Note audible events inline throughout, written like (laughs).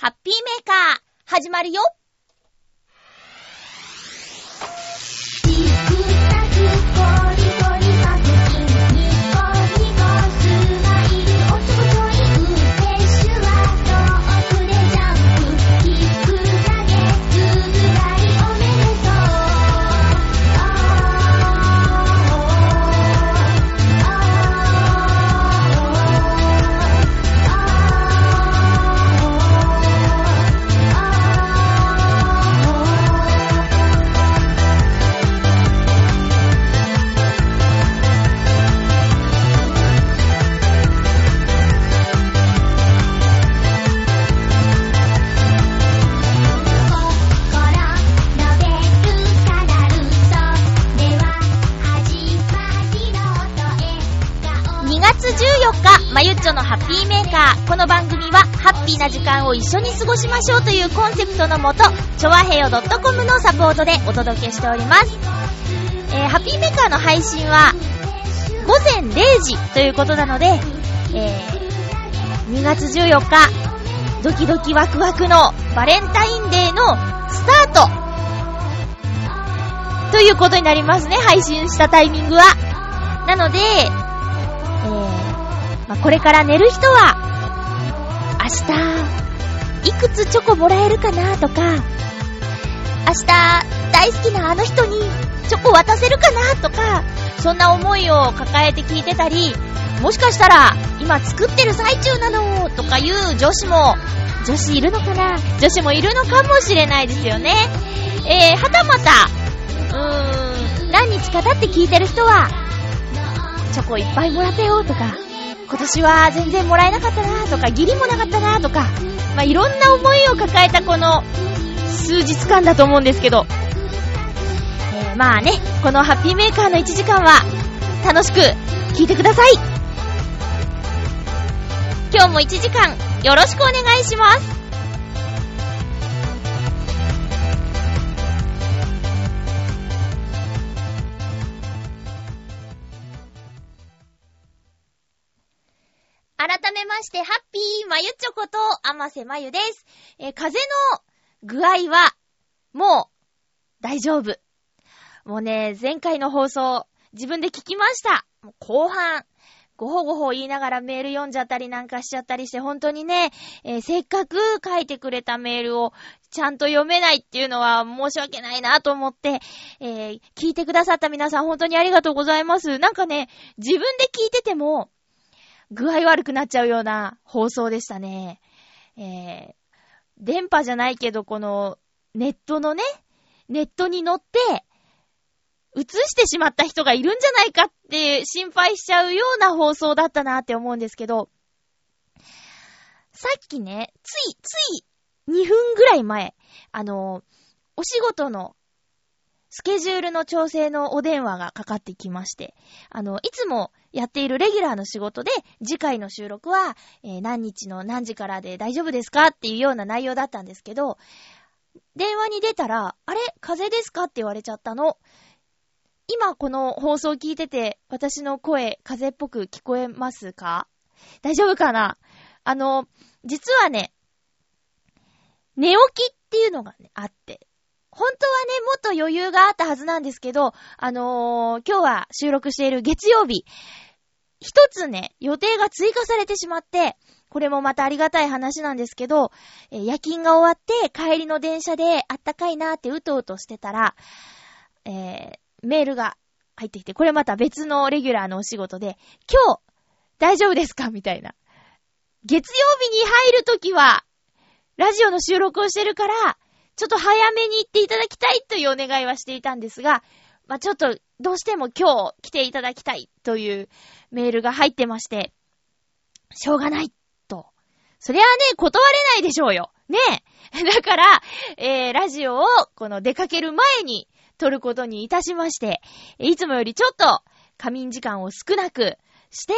ハッピーメーカー、始まるよ。14日、まゆっちょのハッピーメーカー。この番組は、ハッピーな時間を一緒に過ごしましょうというコンセプトのもと、ちょわへよ .com のサポートでお届けしております。えー、ハッピーメーカーの配信は、午前0時ということなので、えー、2月14日、ドキドキワクワクのバレンタインデーのスタートということになりますね、配信したタイミングは。なので、これから寝る人は、明日、いくつチョコもらえるかなとか、明日、大好きなあの人にチョコ渡せるかなとか、そんな思いを抱えて聞いてたり、もしかしたら、今作ってる最中なのとかいう女子も、女子いるのかな？女子もいるのかもしれないですよね。えー、はたまた、うーん、何日か経って聞いてる人は、チョコいっぱいもらったよとか、今年は全然もらえなかったなとか、義理もなかったなとか、まあ、いろんな思いを抱えたこの数日間だと思うんですけど、えー、まあね、このハッピーメーカーの1時間は楽しく聞いてください。今日も1時間よろしくお願いします。改めまして、ハッピーまゆちょこと、あませまゆです。えー風の具合は、もう、大丈夫。もうね、前回の放送、自分で聞きました。後半、ごほごほ言いながらメール読んじゃったりなんかしちゃったりして、本当にね、えーせっかく書いてくれたメールをちゃんと読めないっていうのは申し訳ないなと思って、えー聞いてくださった皆さん本当にありがとうございます。なんかね、自分で聞いてても、具合悪くなっちゃうような放送でしたね。えー、電波じゃないけど、この、ネットのね、ネットに乗って、映してしまった人がいるんじゃないかって心配しちゃうような放送だったなって思うんですけど、さっきね、つい、つい2分ぐらい前、あの、お仕事のスケジュールの調整のお電話がかかってきまして、あの、いつもやっているレギュラーの仕事で、次回の収録は、えー何日の何時からで大丈夫ですかっていうような内容だったんですけど、電話に出たら、あれ？風邪ですかって言われちゃったの。今この放送聞いてて、私の声、風邪っぽく聞こえますか？大丈夫かな？あの、実はね、寝起きっていうのがね、あって、本当はね、もっと余裕があったはずなんですけど、あのー今日は収録している月曜日、一つね、予定が追加されてしまって、これもまたありがたい話なんですけど、夜勤が終わって帰りの電車であったかいなーってうとうとしてたら、えーメールが入ってきて、これまた別のレギュラーのお仕事で、今日、大丈夫ですか？みたいな。月曜日に入るときは、ラジオの収録をしてるから、ちょっと早めに行っていただきたいというお願いはしていたんですが、まあ、ちょっと、どうしても今日来ていただきたいというメールが入ってまして、しょうがない、と。そりゃあね、断れないでしょうよ。ねえ。(laughs) だから、えー、ラジオを、この出かける前に撮ることにいたしまして、いつもよりちょっと仮眠時間を少なくして、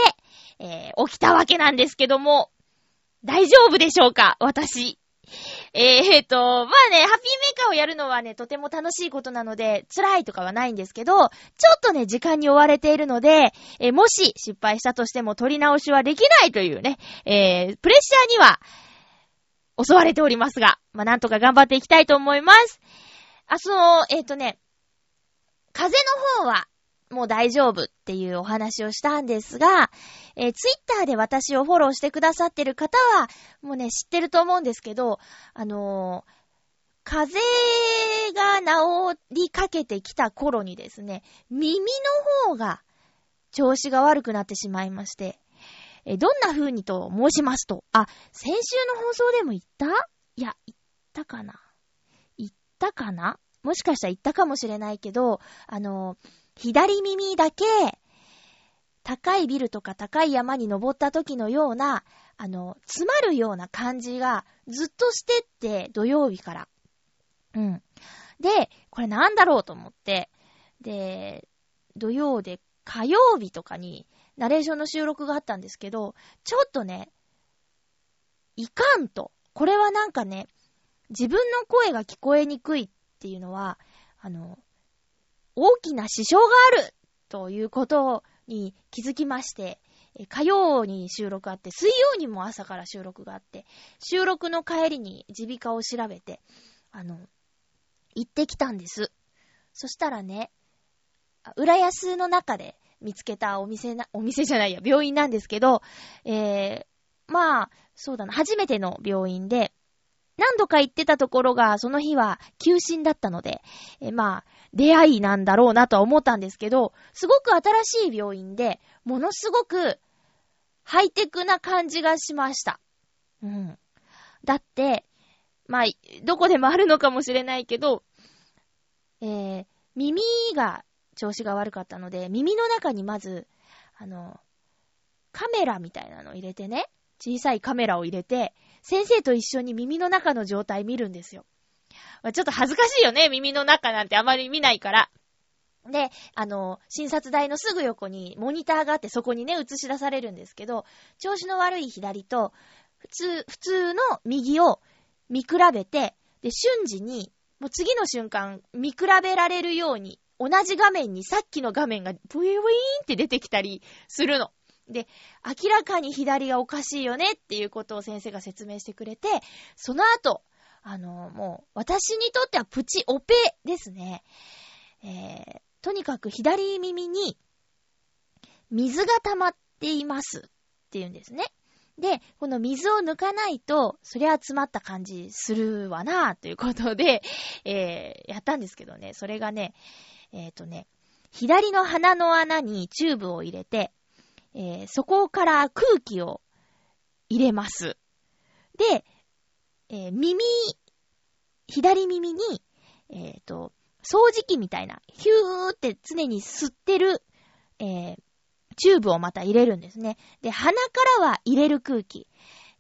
えー、起きたわけなんですけども、大丈夫でしょうか？私。えー、と、まあね、ハッピーメーカーをやるのはね、とても楽しいことなので、辛いとかはないんですけど、ちょっとね、時間に追われているので、えーもし失敗したとしても取り直しはできないというね、えー、プレッシャーには、襲われておりますが、まあ、なんとか頑張っていきたいと思います。あ、その、えっ、とね、風の方は、もう大丈夫っていうお話をしたんですが、えー、ツイッターで私をフォローしてくださってる方は、もうね、知ってると思うんですけど、あのー、風が治りかけてきた頃にですね、耳の方が調子が悪くなってしまいまして、えどんな風にと申しますと、あ、先週の放送でも言った？いや、言ったかな？言ったかな？もしかしたら言ったかもしれないけど、あの、左耳だけ、高いビルとか高い山に登った時のような、あの、詰まるような感じがずっとしてって、土曜日から。うん。で、これなんだろうと思って、で、土曜で火曜日とかにナレーションの収録があったんですけど、ちょっとね、いかんと。これはなんかね、自分の声が聞こえにくいっていうのは、あの、大きな支障があるということに気づきまして、火曜に収録あって、水曜にも朝から収録があって、収録の帰りに耳鼻科を調べて、あの、行ってきたんです。そしたらね、浦安の中で見つけたお店な、お店じゃないや、病院なんですけど、えー、まあ、そうだな、初めての病院で、何度か行ってたところが、その日は休診だったので、え、まあ、出会いなんだろうなとは思ったんですけど、すごく新しい病院で、ものすごく、ハイテクな感じがしました。うん。だって、まあ、どこでもあるのかもしれないけど、えー、耳が調子が悪かったので、耳の中にまず、あの、カメラみたいなのを入れてね、小さいカメラを入れて、先生と一緒に耳の中の状態見るんですよ。ちょっと恥ずかしいよね、耳の中なんてあまり見ないから。で、あの、診察台のすぐ横にモニターがあってそこにね、映し出されるんですけど、調子の悪い左と、普通、普通の右を見比べて、で、瞬時に、もう次の瞬間、見比べられるように同じ画面にさっきの画面がブイブイーンって出てきたりするの。で、明らかに左がおかしいよねっていうことを先生が説明してくれて、その後、あの、もう、私にとってはプチオペですね。えー、とにかく左耳に水が溜まっていますっていうんですね。で、この水を抜かないと、そりゃ詰まった感じするわなということで、えー、やったんですけどね、それがね、えっ、ー、とね、左の鼻の穴にチューブを入れて、えー、そこから空気を入れます。で、えー、耳、左耳に、えっ、と、掃除機みたいな、ヒューって常に吸ってる、えチューブをまた入れるんですね。で、鼻からは入れる空気、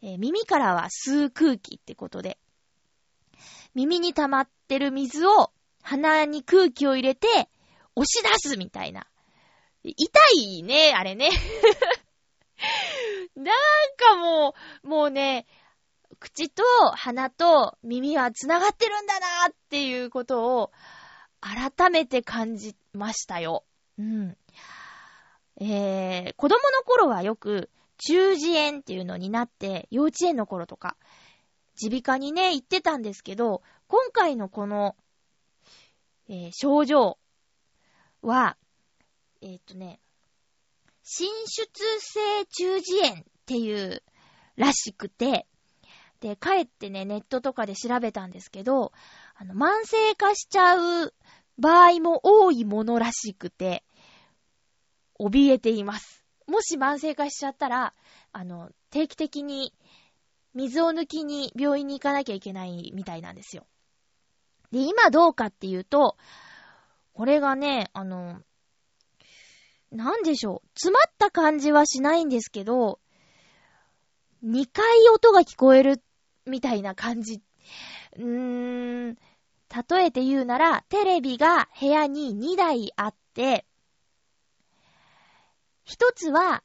え耳からは吸う空気ってことで、耳に溜まってる水を鼻に空気を入れて、押し出すみたいな。痛いね、あれね。(laughs) なんかもう、もうね、口と鼻と耳は繋がってるんだなっていうことを改めて感じましたよ。うん。えー、子供の頃はよく中耳炎っていうのになって幼稚園の頃とか耳鼻科にね行ってたんですけど、今回のこのえー、症状は、えー、っとね、伸出性中耳炎っていうらしくて、で、帰ってね、ネットとかで調べたんですけど、あの、慢性化しちゃう場合も多いものらしくて、怯えています。もし慢性化しちゃったら、あの、定期的に水を抜きに病院に行かなきゃいけないみたいなんですよ。で、今どうかっていうと、これがね、あの、なんでしょう。詰まった感じはしないんですけど、2回音が聞こえるみたいな感じ。うーん、例えて言うなら、テレビが部屋に2台あって、一つは、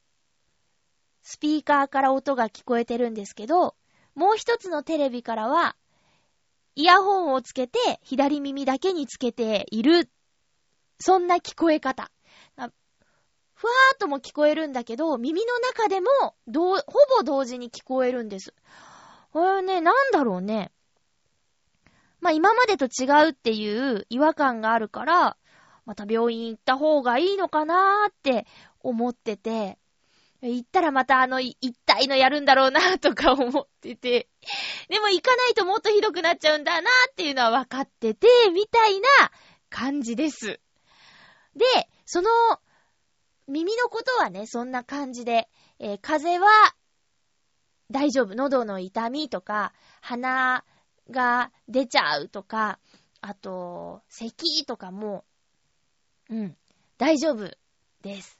スピーカーから音が聞こえてるんですけど、もう一つのテレビからは、イヤホンをつけて、左耳だけにつけている。そんな聞こえ方。ふわーっとも聞こえるんだけど、耳の中でも、どう、ほぼ同時に聞こえるんです。これね、なんだろうね。まあ今までと違うっていう違和感があるから、また病院行った方がいいのかなーって思ってて、行ったらまたあの、一体のやるんだろうなーとか (laughs) 思ってて、でも行かないともっとひどくなっちゃうんだなーっていうのは分かってて、みたいな感じです。で、その、耳のことはね、そんな感じで、えー、風邪は大丈夫。喉の痛みとか、鼻が出ちゃうとか、あと、咳とかも、うん、大丈夫です。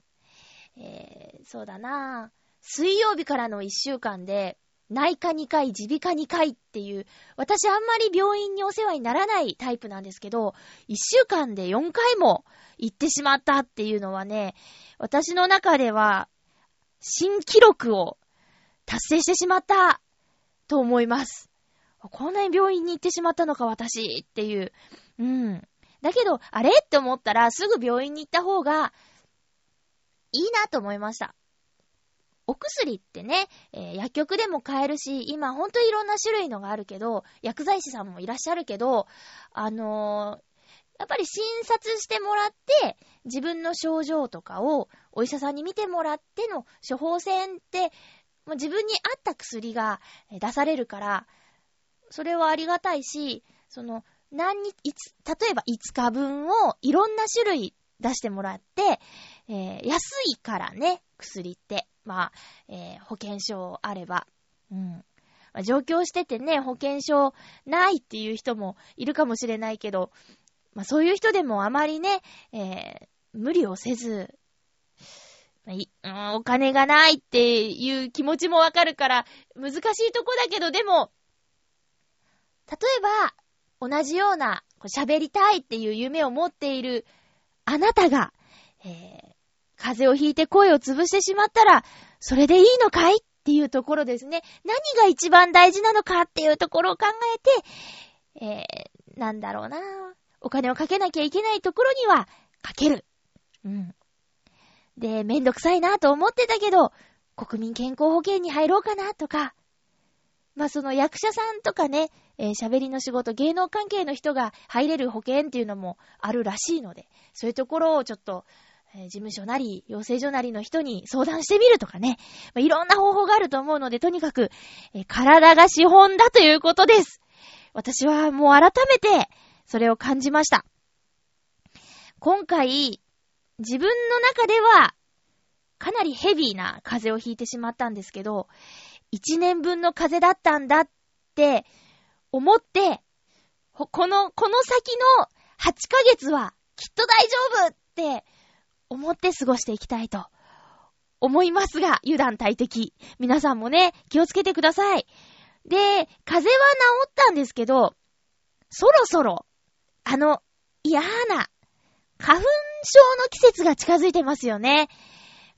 えー、そうだな水曜日からの一週間で、内科2回、耳鼻科2回っていう、私あんまり病院にお世話にならないタイプなんですけど、一週間で4回も行ってしまったっていうのはね、私の中では、新記録を達成してしまったと思います。こんなに病院に行ってしまったのか私っていう。うん。だけど、あれ？って思ったらすぐ病院に行った方がいいなと思いました。お薬ってね、えー、薬局でも買えるし、今ほんといろんな種類のがあるけど、薬剤師さんもいらっしゃるけど、あのー、やっぱり診察してもらって、自分の症状とかをお医者さんに見てもらっての処方箋って、もう自分に合った薬が出されるから、それはありがたいし、その、何日、例えば5日分をいろんな種類出してもらって、えー、安いからね、薬って。まあ、えー、保険証あれば。うん。まあ、上京しててね、保険証ないっていう人もいるかもしれないけど、まあそういう人でもあまりね、えー、無理をせず、うん、お金がないっていう気持ちもわかるから、難しいとこだけど、でも、例えば、同じような、喋りたいっていう夢を持っているあなたが、えー、風邪をひいて声を潰してしまったら、それでいいのかいっていうところですね。何が一番大事なのかっていうところを考えて、えー、なんだろうなお金をかけなきゃいけないところには、かける。うん。で、めんどくさいなと思ってたけど、国民健康保険に入ろうかなとか、まあその役者さんとかね、えー、喋りの仕事、芸能関係の人が入れる保険っていうのもあるらしいので、そういうところをちょっと、えー、事務所なり、養成所なりの人に相談してみるとかね、まあ、いろんな方法があると思うので、とにかく、えー、体が資本だということです。私はもう改めて、それを感じました。今回、自分の中では、かなりヘビーな風邪をひいてしまったんですけど、一年分の風邪だったんだって思って、この、この先の8ヶ月はきっと大丈夫って思って過ごしていきたいと思いますが、油断大敵。皆さんもね、気をつけてください。で、風邪は治ったんですけど、そろそろ、あの、嫌な、花粉症の季節が近づいてますよね。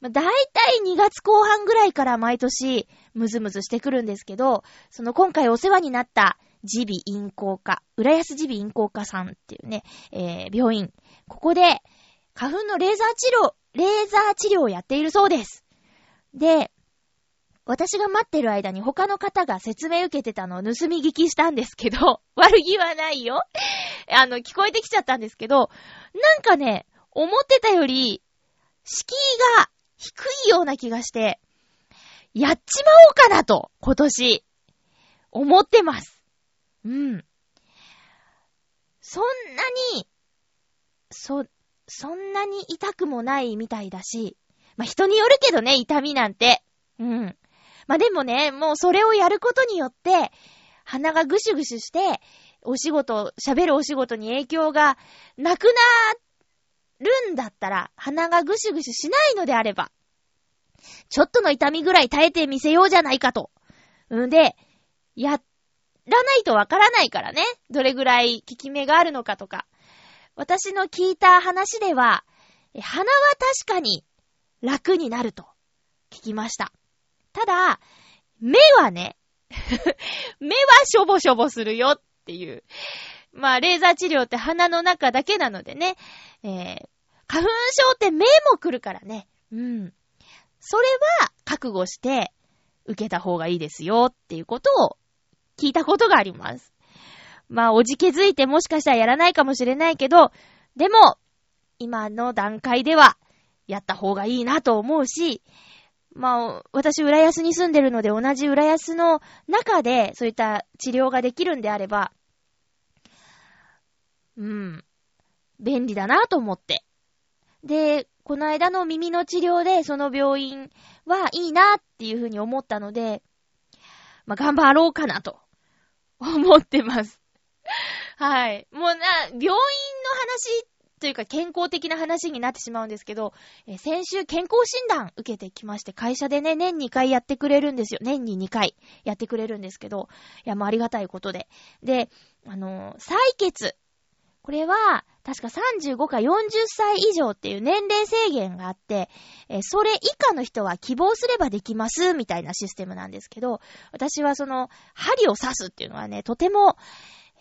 だいたい2月後半ぐらいから毎年、ムズムズしてくるんですけど、その今回お世話になった耳鼻咽喉科、浦安耳鼻咽喉科さんっていうね、えー、病院。ここで、花粉のレーザー治療、レーザー治療をやっているそうです。で、私が待ってる間に他の方が説明受けてたのを盗み聞きしたんですけど、(laughs) 悪気はないよ。あの、聞こえてきちゃったんですけど、なんかね、思ってたより、敷居が低いような気がして、やっちまおうかなと、今年、思ってます。うん。そんなに、そ、そんなに痛くもないみたいだし、まあ、人によるけどね、痛みなんて。うん。まあ、でもね、もうそれをやることによって、鼻がぐしゅぐしゅして、お仕事、喋るお仕事に影響がなくなるんだったら、鼻がぐしゅぐしゅしないのであれば、ちょっとの痛みぐらい耐えてみせようじゃないかと。んで、やらないとわからないからね。どれぐらい効き目があるのかとか。私の聞いた話では、鼻は確かに楽になると聞きました。ただ、目はね、(laughs) 目はしょぼしょぼするよっていう。まあ、レーザー治療って鼻の中だけなのでね、えー、花粉症って目も来るからね。うん。それは覚悟して受けた方がいいですよっていうことを聞いたことがあります。まあ、おじけづいてもしかしたらやらないかもしれないけど、でも、今の段階では、やった方がいいなと思うし、まあ、私、浦安に住んでるので、同じ浦安の中で、そういった治療ができるんであれば、うん、便利だなと思って。で、この間の耳の治療で、その病院はいいなっていうふうに思ったので、まあ、頑張ろうかなと、思ってます。はい。もうな、病院の話というか健康的な話になってしまうんですけど、え、先週健康診断受けてきまして、会社でね、年2回やってくれるんですよ。年に2回やってくれるんですけど、いや、もうありがたいことで。で、あのー、採血。これは、確か35か40歳以上っていう年齢制限があって、えー、それ以下の人は希望すればできます、みたいなシステムなんですけど、私はその、針を刺すっていうのはね、とても、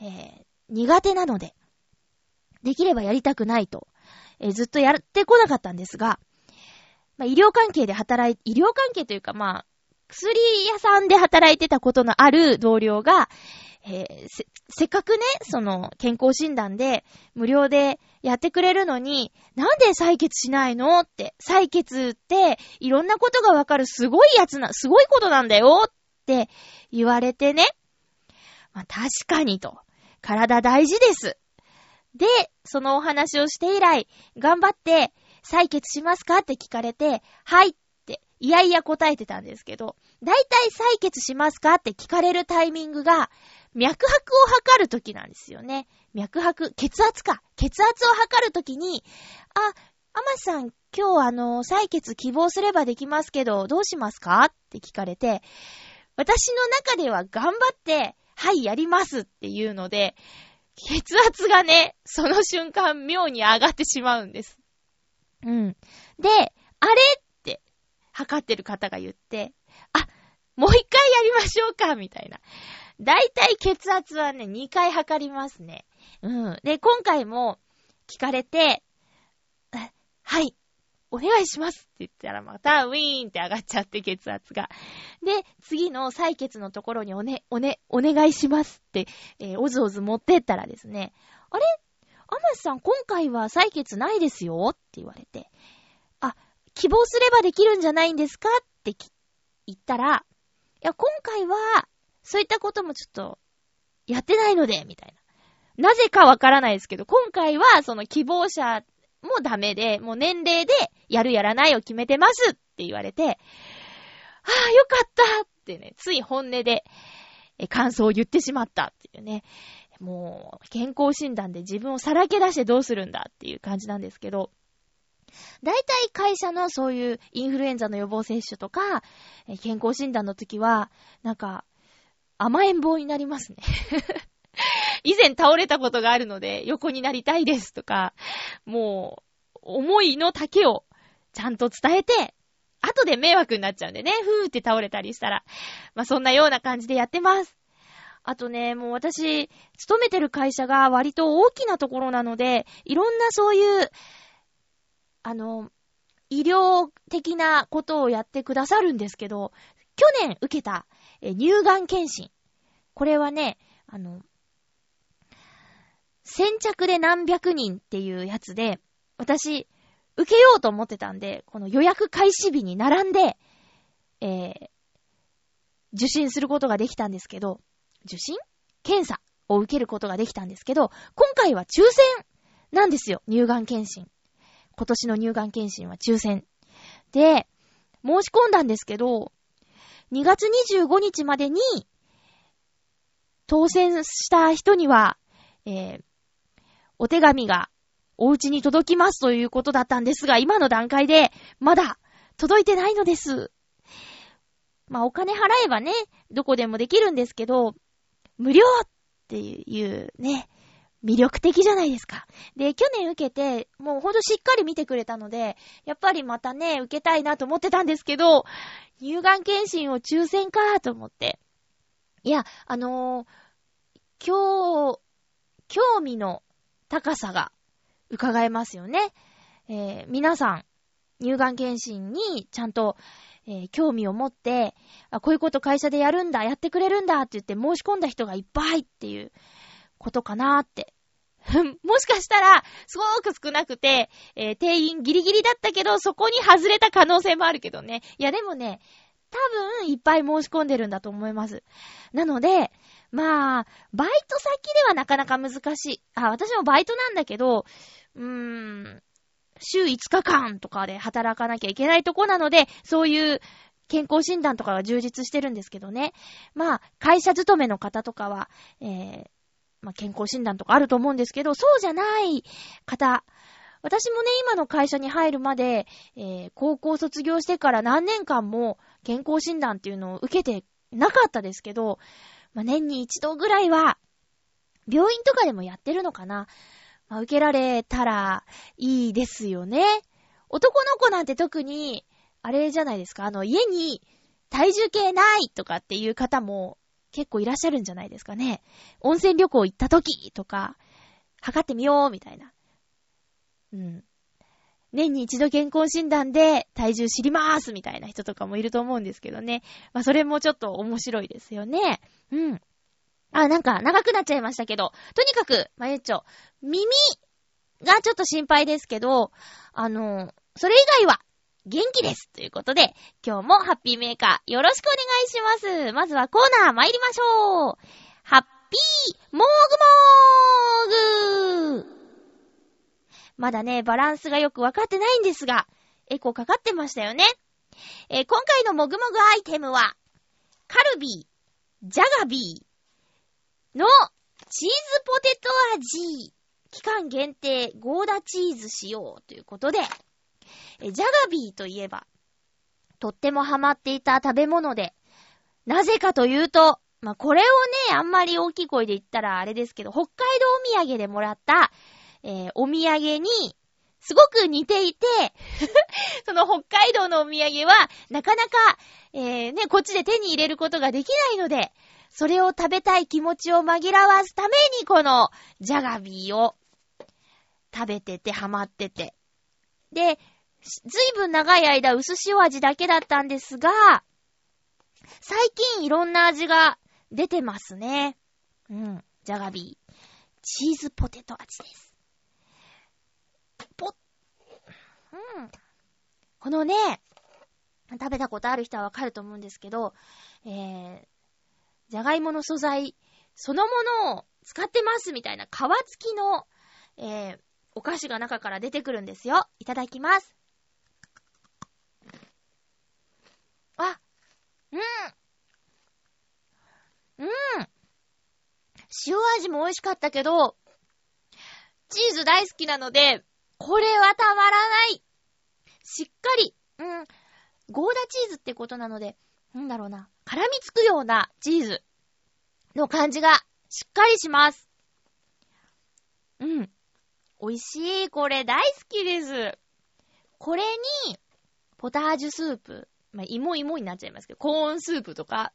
えー、苦手なので、できればやりたくないと、えー、ずっとやってこなかったんですが、まあ、医療関係で働い、医療関係というかまあ、薬屋さんで働いてたことのある同僚が、えー、せ、せっかくね、その、健康診断で、無料でやってくれるのに、なんで採血しないのって、採血って、いろんなことがわかるすごいやつな、すごいことなんだよって言われてね。まあ、確かにと。体大事です。で、そのお話をして以来、頑張って、採血しますかって聞かれて、はいって、いやいや答えてたんですけど、だいたい採血しますかって聞かれるタイミングが、脈拍を測るときなんですよね。脈拍、血圧か。血圧を測るときに、あ、アマさん、今日あの、採血希望すればできますけど、どうしますか？って聞かれて、私の中では頑張って、はい、やりますっていうので、血圧がね、その瞬間妙に上がってしまうんです。うん。で、あれって、測ってる方が言って、あ、もう一回やりましょうか、みたいな。だいたい血圧はね、2回測りますね。うん。で、今回も聞かれて、はい、お願いしますって言ったらまたウィーンって上がっちゃって血圧が。で、次の採血のところにおね、おね、お願いしますって、えー、おずおず持ってったらですね、あれ？アマスさん今回は採血ないですよって言われて、あ、希望すればできるんじゃないんですかって言ったら、いや、今回は、そういったこともちょっと、やってないので、みたいな。なぜかわからないですけど、今回は、その希望者もダメで、もう年齢でやるやらないを決めてますって言われて、ああ、よかったってね、つい本音で、感想を言ってしまったっていうね。もう、健康診断で自分をさらけ出してどうするんだっていう感じなんですけど、大体会社のそういうインフルエンザの予防接種とか、健康診断の時は、なんか、甘えん坊になりますね (laughs) 以前倒れたことがあるので、横になりたいですとか、もう、思いの丈をちゃんと伝えて、後で迷惑になっちゃうんでね、ふーって倒れたりしたら。まあ、そんなような感じでやってます。あとね、もう私、勤めてる会社が割と大きなところなので、いろんなそういう、あの、医療的なことをやってくださるんですけど、去年受けた、え乳がん検診。これはね、あの、先着で何百人っていうやつで、私、受けようと思ってたんで、この予約開始日に並んで、えー、受診することができたんですけど、受診？検査を受けることができたんですけど、今回は抽選なんですよ、乳がん検診。今年の乳がん検診は抽選。で、申し込んだんですけど、2月25日までに、当選した人には、えー、お手紙がお家に届きますということだったんですが、今の段階でまだ届いてないのです。まあお金払えばね、どこでもできるんですけど、無料っていうね、魅力的じゃないですか。で、去年受けて、もうほんとしっかり見てくれたので、やっぱりまたね、受けたいなと思ってたんですけど、乳がん検診を抽選かと思って。いや、あのー、今日、興味の高さが伺えますよね。えー、皆さん、乳がん検診にちゃんと、えー、興味を持って、あ、こういうこと会社でやるんだ、やってくれるんだって言って申し込んだ人がいっぱいっていうことかなーって。(laughs) もしかしたら、すごく少なくて、えー、定員ギリギリだったけど、そこに外れた可能性もあるけどね。いや、でもね、多分、いっぱい申し込んでるんだと思います。なので、まあ、バイト先ではなかなか難しい。あ、私もバイトなんだけど、うーん、週5日間とかで働かなきゃいけないとこなので、そういう健康診断とかは充実してるんですけどね。まあ、会社勤めの方とかは、えー、まあ、健康診断とかあると思うんですけど、そうじゃない方、私もね、今の会社に入るまで、えー、高校卒業してから何年間も健康診断っていうのを受けてなかったですけど、まあ、年に一度ぐらいは、病院とかでもやってるのかな。まあ、受けられたらいいですよね。男の子なんて特に、あれじゃないですか、あの、家に体重計ないとかっていう方も結構いらっしゃるんじゃないですかね。温泉旅行行った時とか、測ってみようみたいな。うん。年に一度健康診断で体重知りまーすみたいな人とかもいると思うんですけどね。まあそれもちょっと面白いですよね。うん。あ、なんか長くなっちゃいましたけど、とにかく、まゆっちょ、耳がちょっと心配ですけど、あの、それ以外は元気ですということで、今日もハッピーメーカーよろしくお願いします。まずはコーナー参りましょう。ハッピーモーグモーグまだね、バランスがよくわかってないんですが、エコーかかってましたよね。えー、今回のもぐもぐアイテムは、カルビー、ジャガビーのチーズポテト味、期間限定ゴーダチーズ使用ということで、えジャガビーといえば、とってもハマっていた食べ物で、なぜかというと、まあ、これをね、あんまり大きい声で言ったらあれですけど、北海道お土産でもらった、えー、お土産に、すごく似ていて (laughs) その北海道のお土産は、なかなか、えー、ね、こっちで手に入れることができないので、それを食べたい気持ちを紛らわすために、この、ジャガビーを、食べてて、ハマってて。で、ずいぶん長い間、薄塩味だけだったんですが、最近いろんな味が出てますね。うん。ジャガビー。チーズポテト味です。ぽっ、うん。このね、食べたことある人はわかると思うんですけど、えー、じゃがいもの素材そのものを使ってますみたいな皮付きの、えー、お菓子が中から出てくるんですよ。いただきます。あ、うん。うん。塩味も美味しかったけど、チーズ大好きなので、これはたまらないしっかり、うん、ゴーダチーズってことなので、なんだろうな、絡みつくようなチーズの感じがしっかりします。うん。美味しい。これ大好きです。これに、ポタージュスープ。まあ、芋芋になっちゃいますけど、コーンスープとか。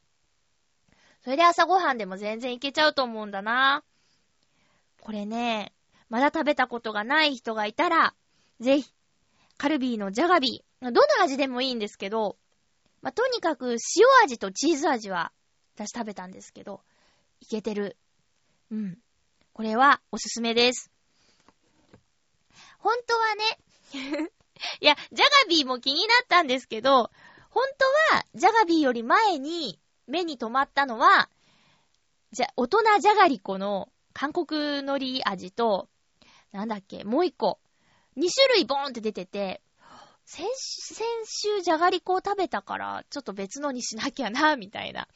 それで朝ごはんでも全然いけちゃうと思うんだな。これね、まだ食べたことがない人がいたら、ぜひ、カルビーのジャガビー、どの味でもいいんですけど、まあ、とにかく塩味とチーズ味は私食べたんですけど、いけてる。うん。これはおすすめです。本当はね (laughs) いや、ジャガビーも気になったんですけど、本当はジャガビーより前に目に留まったのは、じゃ、大人じゃがりこの韓国海苔味と、なんだっけ、もう一個。二種類ボーンって出てて、先、先週じゃがりこを食べたから、ちょっと別のにしなきゃな、みたいな。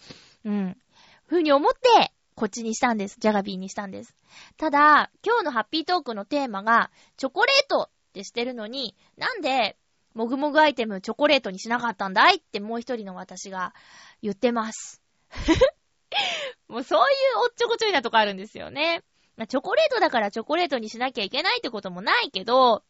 うん。ふうに思って、こっちにしたんです。ジャガビーにしたんです。ただ、今日のハッピートークのテーマが、チョコレートってしてるのに、なんで、もぐもぐアイテムチョコレートにしなかったんだいってもう一人の私が言ってます。(laughs) もうそういうおっちょこちょいなとこあるんですよね。まあ、チョコレートだからチョコレートにしなきゃいけないってこともないけど、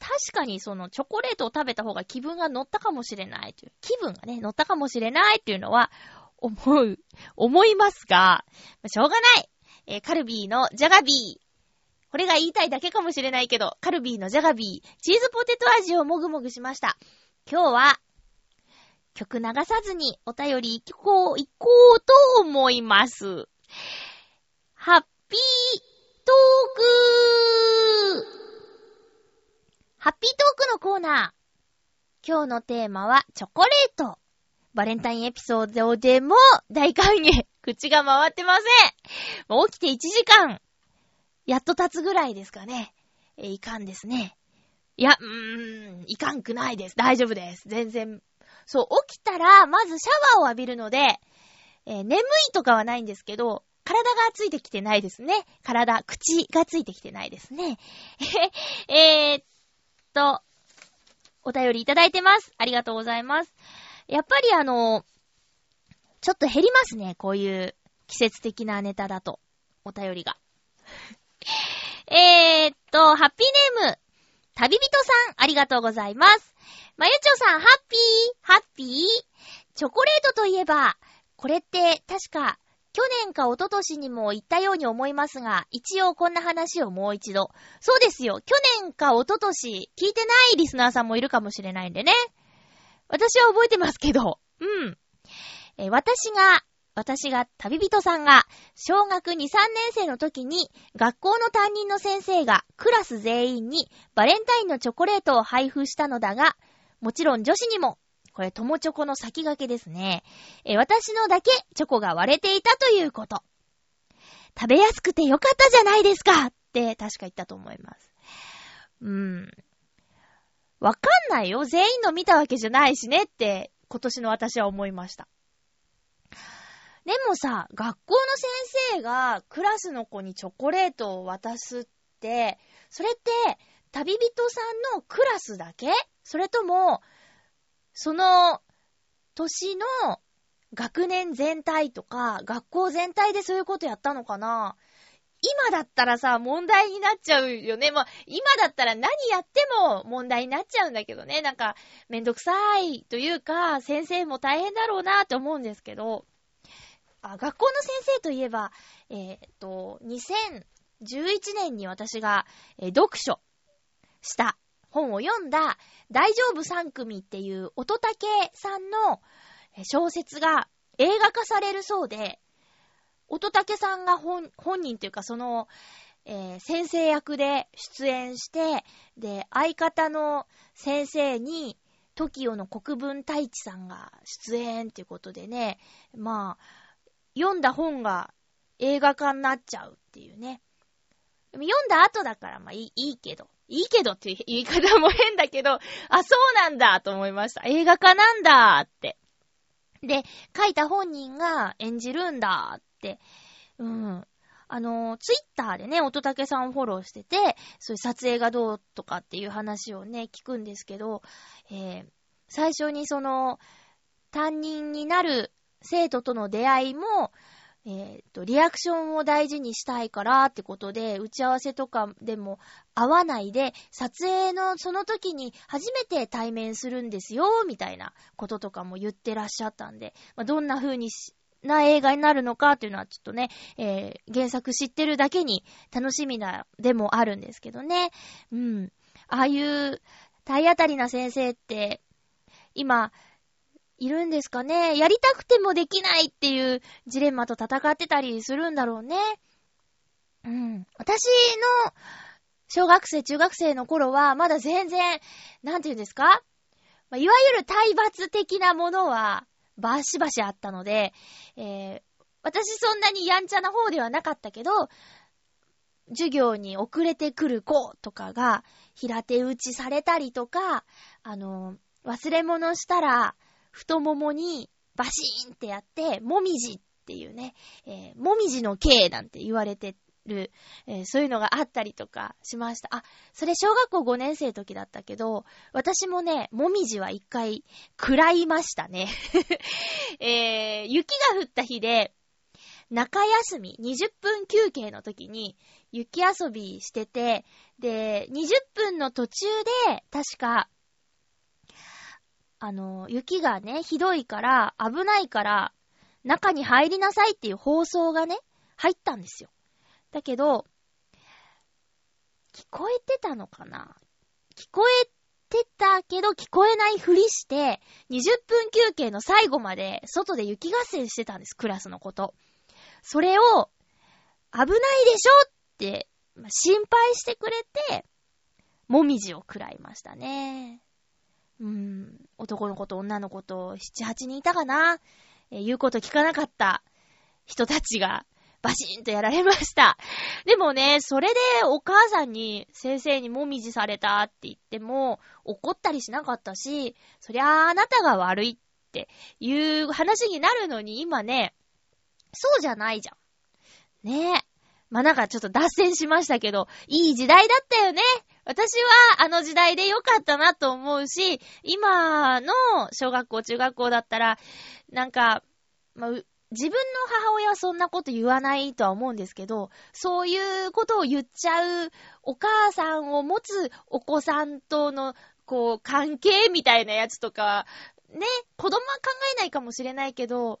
確かにそのチョコレートを食べた方が気分が乗ったかもしれないという、気分がね、乗ったかもしれないっていうのは思う、思いますが、しょうがない。えー、カルビーのジャガビー。これが言いたいだけかもしれないけど、カルビーのジャガビー、チーズポテト味をもぐもぐしました。今日は、曲流さずにお便り行こう、行こうと思います。ハッピートークハッピートークのコーナー。今日のテーマはチョコレート。バレンタインエピソードでも大歓迎。口が回ってません。起きて1時間、やっと経つぐらいですかね。えいかんですね。いや、うーん、いかんくないです。大丈夫です。全然。そう、起きたら、まずシャワーを浴びるので、えー、眠いとかはないんですけど、体がついてきてないですね。体、口がついてきてないですね。(laughs) えー、っと、お便りいただいてます。ありがとうございます。やっぱりあの、ちょっと減りますね。こういう季節的なネタだと。お便りが。えーっと、ハッピーネーム、旅人さん、ありがとうございます。まゆちょさん、ハッピー、ハッピー？チョコレートといえば、これって確か、去年か一昨年にも言ったように思いますが、一応こんな話をもう一度。そうですよ。去年か一昨年、聞いてないリスナーさんもいるかもしれないんでね。私は覚えてますけど。うん。え私が私が旅人さんが小学2、3年生の時に学校の担任の先生がクラス全員にバレンタインのチョコレートを配布したのだが、もちろん女子にも、これ友チョコの先駆けですね。え私のだけチョコが割れていたということ。食べやすくてよかったじゃないですかって確か言ったと思います。うーん。わかんないよ。全員の見たわけじゃないしねって今年の私は思いました。でもさ、学校の先生がクラスの子にチョコレートを渡すって、それって旅人さんのクラスだけ？それとも、その年の学年全体とか、学校全体でそういうことやったのかな？今だったらさ、問題になっちゃうよね。まあ、今だったら何やっても問題になっちゃうんだけどね。なんか、めんどくさいというか、先生も大変だろうなって思うんですけど、あ、学校の先生といえば、えー、っと、2011年に私が、えー、読書した本を読んだ、大丈夫3組っていう乙武さんの小説が映画化されるそうで、乙武さんが本、本人というかその、えー、先生役で出演して、で、相方の先生に、TOKIO の国分太一さんが出演っていうことでね、まあ、読んだ本が映画化になっちゃうっていうね。読んだ後だからまあいいいいけど。いいけどっていう言い方も変だけど、あ、そうなんだと思いました。映画化なんだって。で、書いた本人が演じるんだって。うん。あの、ツイッターでね、乙武さんをフォローしてて、そういう撮影がどうとかっていう話をね、聞くんですけど、えー、最初にその、担任になる生徒との出会いも、えっ、ー、と、リアクションを大事にしたいからってことで、打ち合わせとかでも会わないで、撮影のその時に初めて対面するんですよ、みたいなこととかも言ってらっしゃったんで、まあ、どんな風にな映画になるのかっていうのはちょっとね、えー、原作知ってるだけに楽しみな、でもあるんですけどね。うん。ああいう体当たりな先生って、今、いるんですかね？やりたくてもできないっていうジレンマと戦ってたりするんだろうね。うん。私の小学生、中学生の頃は、まだ全然、なんて言うんですか、ま、いわゆる体罰的なものは、バシバシあったので、えー、私そんなにやんちゃな方ではなかったけど、授業に遅れてくる子とかが平手打ちされたりとか、あの、忘れ物したら太ももにバシーンってやって、もみじっていうね、えー、もみじの刑なんて言われてる、えー、そういうのがあったりとかしました。あ、それ小学校5年生の時だったけど、私もね、もみじは一回食らいましたね。(laughs) えー、雪が降った日で、中休み、20分休憩の時に雪遊びしてて、で、20分の途中で、確か、あの、雪がね、ひどいから、危ないから、中に入りなさいっていう放送がね、入ったんですよ。だけど、聞こえてたのかな？聞こえてたけど聞こえないふりして、20分休憩の最後まで外で雪合戦してたんです、クラスのこと。それを、危ないでしょって、心配してくれて、もみじを食らいましたね。うん、男の子と女の子と7、8人いたかな、えー、言うこと聞かなかった人たちがバシーンとやられました。(laughs) でもね、それでお母さんに先生にもみじされたって言っても怒ったりしなかったし、そりゃああなたが悪いっていう話になるのに今ね、そうじゃないじゃん。ねえ。まあ、なんかちょっと脱線しましたけど、いい時代だったよね。私はあの時代でよかったなと思うし、今の小学校、中学校だったら、なんか、まあ、自分の母親はそんなこと言わないとは思うんですけど、そういうことを言っちゃうお母さんを持つお子さんとの、こう、関係みたいなやつとか、ね、子供は考えないかもしれないけど、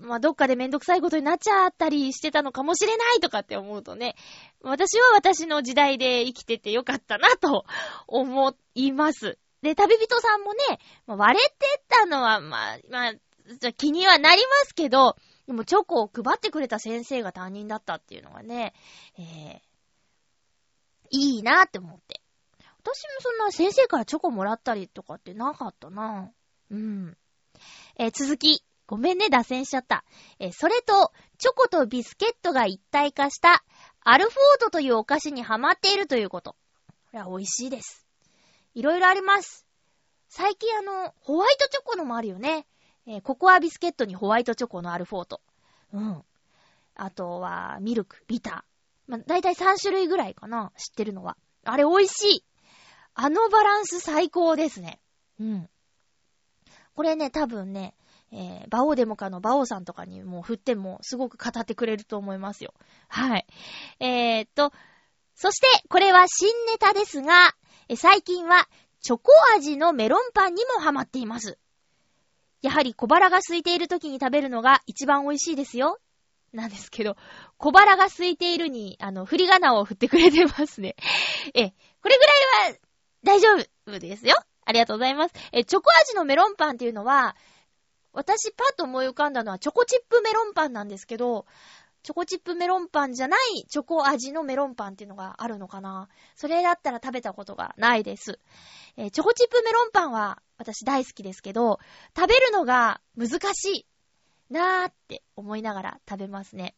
まあ、どっかでめんどくさいことになっちゃったりしてたのかもしれないとかって思うとね、私は私の時代で生きててよかったなと思います。で、旅人さんもね、割れてったのは、まあ、まあ、気にはなりますけど、でもチョコを配ってくれた先生が担任だったっていうのがね、えー、いいなって思って。私もそんな先生からチョコもらったりとかってなかったなうん。えー、続き。ごめんね、脱線しちゃった。え、それと、チョコとビスケットが一体化した、アルフォードというお菓子にハマっているということ。これは美味しいです。いろいろあります。最近あの、ホワイトチョコのもあるよね。えー、ココアビスケットにホワイトチョコのアルフォート。うん。あとは、ミルク、ビター。まあ、だいたい3種類ぐらいかな、知ってるのは。あれ美味しい。あのバランス最高ですね。うん。これね、多分ね、えー、バオデモカのバオさんとかにも振ってもすごく語ってくれると思いますよ。はい。えー、っと、そして、これは新ネタですが、最近はチョコ味のメロンパンにもハマっています。やはり小腹が空いている時に食べるのが一番美味しいですよ。なんですけど、小腹が空いているに、あの、振り仮名を振ってくれてますね。え、これぐらいは大丈夫ですよ。ありがとうございます。え、チョコ味のメロンパンっていうのは、私パッと思い浮かんだのはチョコチップメロンパンなんですけど、チョコチップメロンパンじゃないチョコ味のメロンパンっていうのがあるのかなそれだったら食べたことがないです。えー、チョコチップメロンパンは私大好きですけど、食べるのが難しいなーって思いながら食べますね。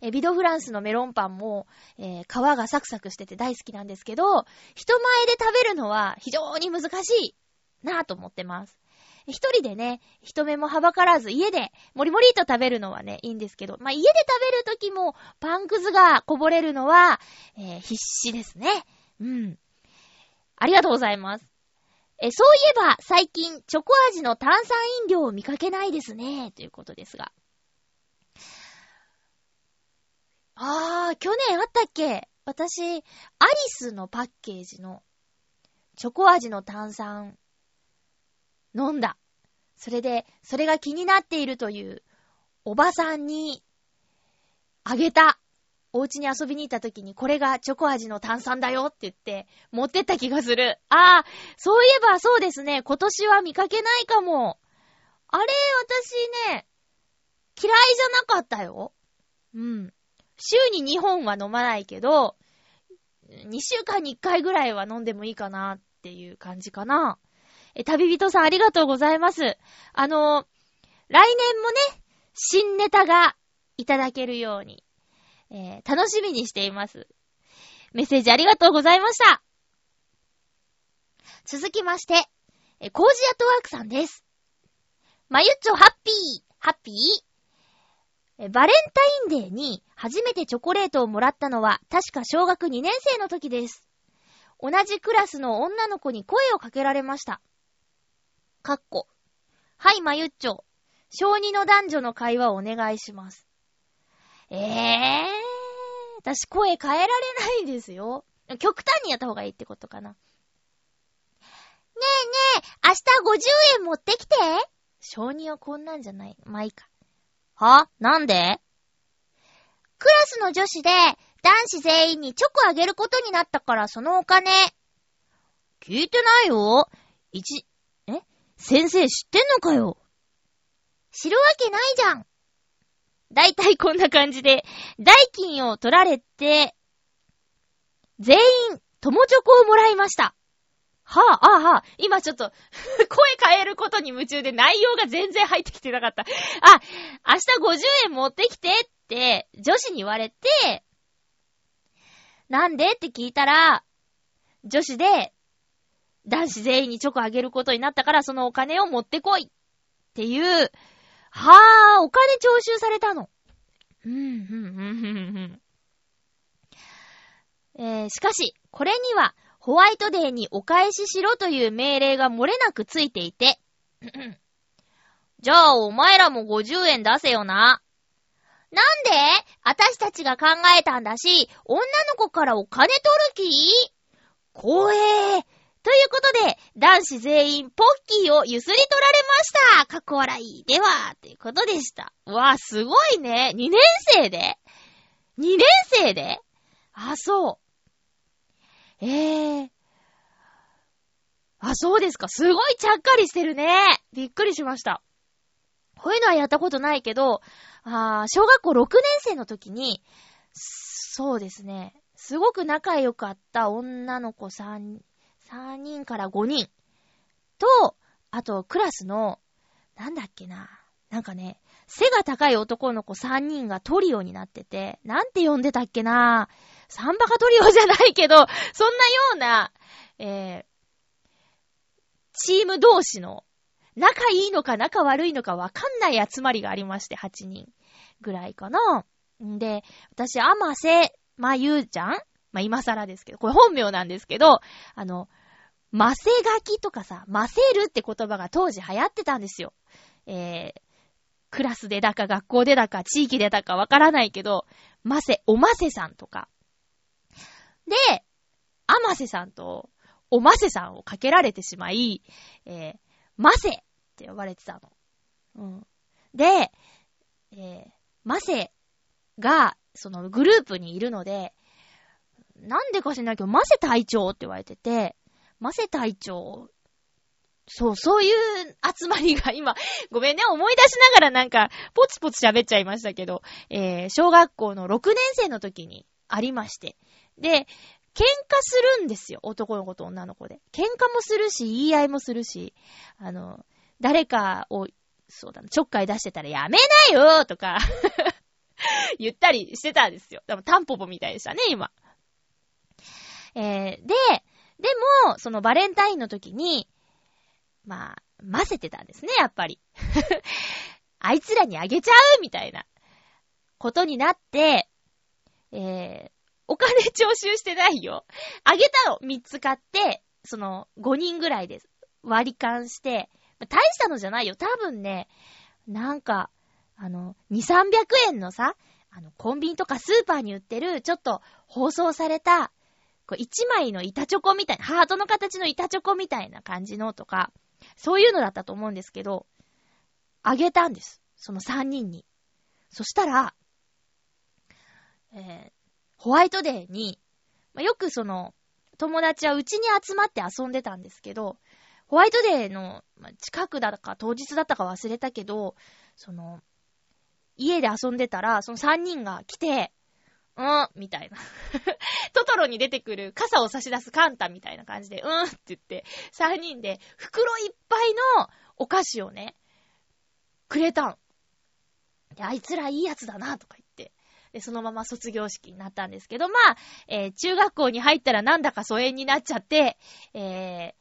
えビドフランスのメロンパンも、えー、皮がサクサクしてて大好きなんですけど、人前で食べるのは非常に難しいなぁと思ってます。一人でね、人目もはばからず家でもりもりと食べるのはね、いいんですけど、まあ、家で食べるときもパンくずがこぼれるのは、えー、必死ですね。うん。ありがとうございます。え、そういえば、最近、チョコ味の炭酸飲料を見かけないですね、ということですが。あー、去年あったっけ？私、アリスのパッケージの、チョコ味の炭酸飲んだ。それで、それが気になっているという、おばさんに、あげた。お家に遊びに行った時に、これがチョコ味の炭酸だよって言って、持ってった気がする。ああ、そういえばそうですね。今年は見かけないかも。あれ、私ね、嫌いじゃなかったよ。うん。週に2本は飲まないけど、2週間に1回ぐらいは飲んでもいいかなっていう感じかな。え、旅人さんありがとうございます。あの、来年もね、新ネタがいただけるように、えー、楽しみにしています。メッセージありがとうございました。続きまして、え、コージアットワークさんです。まゆっちょハッピー、ハッピー？バレンタインデーに初めてチョコレートをもらったのは確か小学2年生の時です。同じクラスの女の子に声をかけられました。かっこ。はい、まゆっちょ。小児の男女の会話をお願いします。ええー、私声変えられないですよ。極端にやった方がいいってことかな。ねえねえ、明日50円持ってきて。小児はこんなんじゃない。まあいいか。は？なんで？クラスの女子で男子全員にチョコあげることになったからそのお金。聞いてないよ。一、先生知ってんのかよ？知るわけないじゃん。だいたいこんな感じで、代金を取られて、全員、友チョコをもらいました。はあ、ああ、はあ、今ちょっと (laughs) 声変えることに夢中で内容が全然入ってきてなかった。あ、明日50円持ってきてって、女子に言われて、なんで？って聞いたら、女子で、男子全員にチョコあげることになったから、そのお金を持ってこいっていう、はぁ、お金徴収されたの。うん、うん、うん、うん、うん。えー、しかし、これには、ホワイトデーにお返ししろという命令が漏れなくついていて、じゃあ、お前らも50円出せよな。なんで私たちが考えたんだし、女の子からお金取る気？光栄ということで、男子全員ポッキーをゆすり取られましたかっこ笑い。では、ということでした。わすごいね。2年生で ?2 年生で？あ、そう。ええー。あ、そうですか。すごいちゃっかりしてるね。びっくりしました。こういうのはやったことないけど、あ小学校6年生の時に、そうですね。すごく仲良かった女の子3、3人から5人と、あとクラスの、なんだっけな。なんかね、背が高い男の子3人がトリオになってて、なんて呼んでたっけなサンバカトリオじゃないけど、そんなような、えー、チーム同士の、仲いいのか仲悪いのかわかんない集まりがありまして、8人ぐらいかな。んで、私、あませ、まゆうちゃんまあ、今更ですけど、これ本名なんですけど、あの、ませ書きとかさ、ませるって言葉が当時流行ってたんですよ。えー、クラスでだか学校でだか地域でだかわからないけど、ませ、おませさんとか。で、あませさんとおませさんをかけられてしまい、えー、ませって呼ばれてたの。うん。で、えー、ませが、そのグループにいるので、なんでか知らないけど、マセ隊長って言われてて、マセ隊長、そう、そういう集まりが今、(laughs) ごめんね、思い出しながらなんか、ポツポツ喋っちゃいましたけど、えー、小学校の6年生の時にありまして。で、喧嘩するんですよ。男の子と女の子で。喧嘩もするし、言い合いもするし、あの、誰かを、そうだな、ちょっかい出してたらやめなよとか (laughs) 言ったりしてたんですよ。でもタンポポみたいでしたね、今。えー、で、でも、そのバレンタインの時に、まあ、混ぜてたんですね、やっぱり。(laughs) あいつらにあげちゃうみたいなことになって、えー、お金徴収してないよ。あげたの !3 つ買って、その、5人ぐらいです割り勘して、大したのじゃないよ。多分ね、なんか、あの、2、300円のさ、あの、コンビニとかスーパーに売ってる、ちょっと包装された、こう、1枚の板チョコみたいな、ハートの形の板チョコみたいな感じのとか、そういうのだったと思うんですけど、あげたんです。その3人に。そしたら、えー、ホワイトデーに、まあ、よくその、友達はうちに集まって遊んでたんですけど、ホワイトデーの近くだか当日だったか忘れたけど、その、家で遊んでたら、その3人が来て、うんみたいな。(laughs) トトロに出てくる傘を差し出すカンタみたいな感じで、うんって言って、3人で袋いっぱいのお菓子をね、くれたん。あいつらいいやつだなとか言って。で、そのまま卒業式になったんですけど、まあ、えー、中学校に入ったらなんだか疎遠になっちゃって、え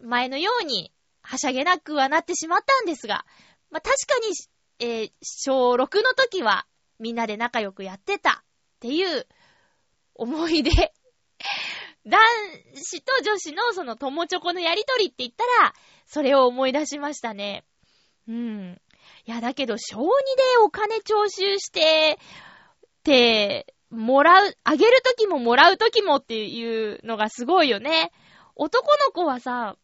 ー、前のように、はしゃげなくはなってしまったんですが、まあ、確かに、えー、小6の時は、みんなで仲良くやってたっていう思い出。(laughs) 男子と女子のその友チョコのやりとりって言ったら、それを思い出しましたね。うん。いや、だけど、小2でお金徴収してて、、もらう、あげるときももらうときもっていうのがすごいよね。男の子はさ、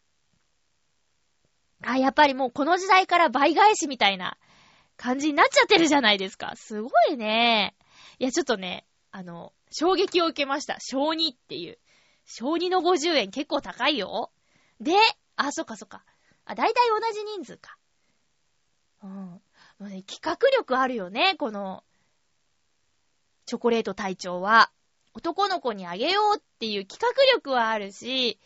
あ、やっぱりもうこの時代から倍返しみたいな感じになっちゃってるじゃないですか。すごいね。いや、ちょっとね、あの、衝撃を受けました。小2っていう。小2の50円結構高いよ。で、あ、そっかそっか。あ、大体同じ人数か。うん。もうね、企画力あるよね、この、チョコレート隊長は。男の子にあげようっていう企画力はあるし、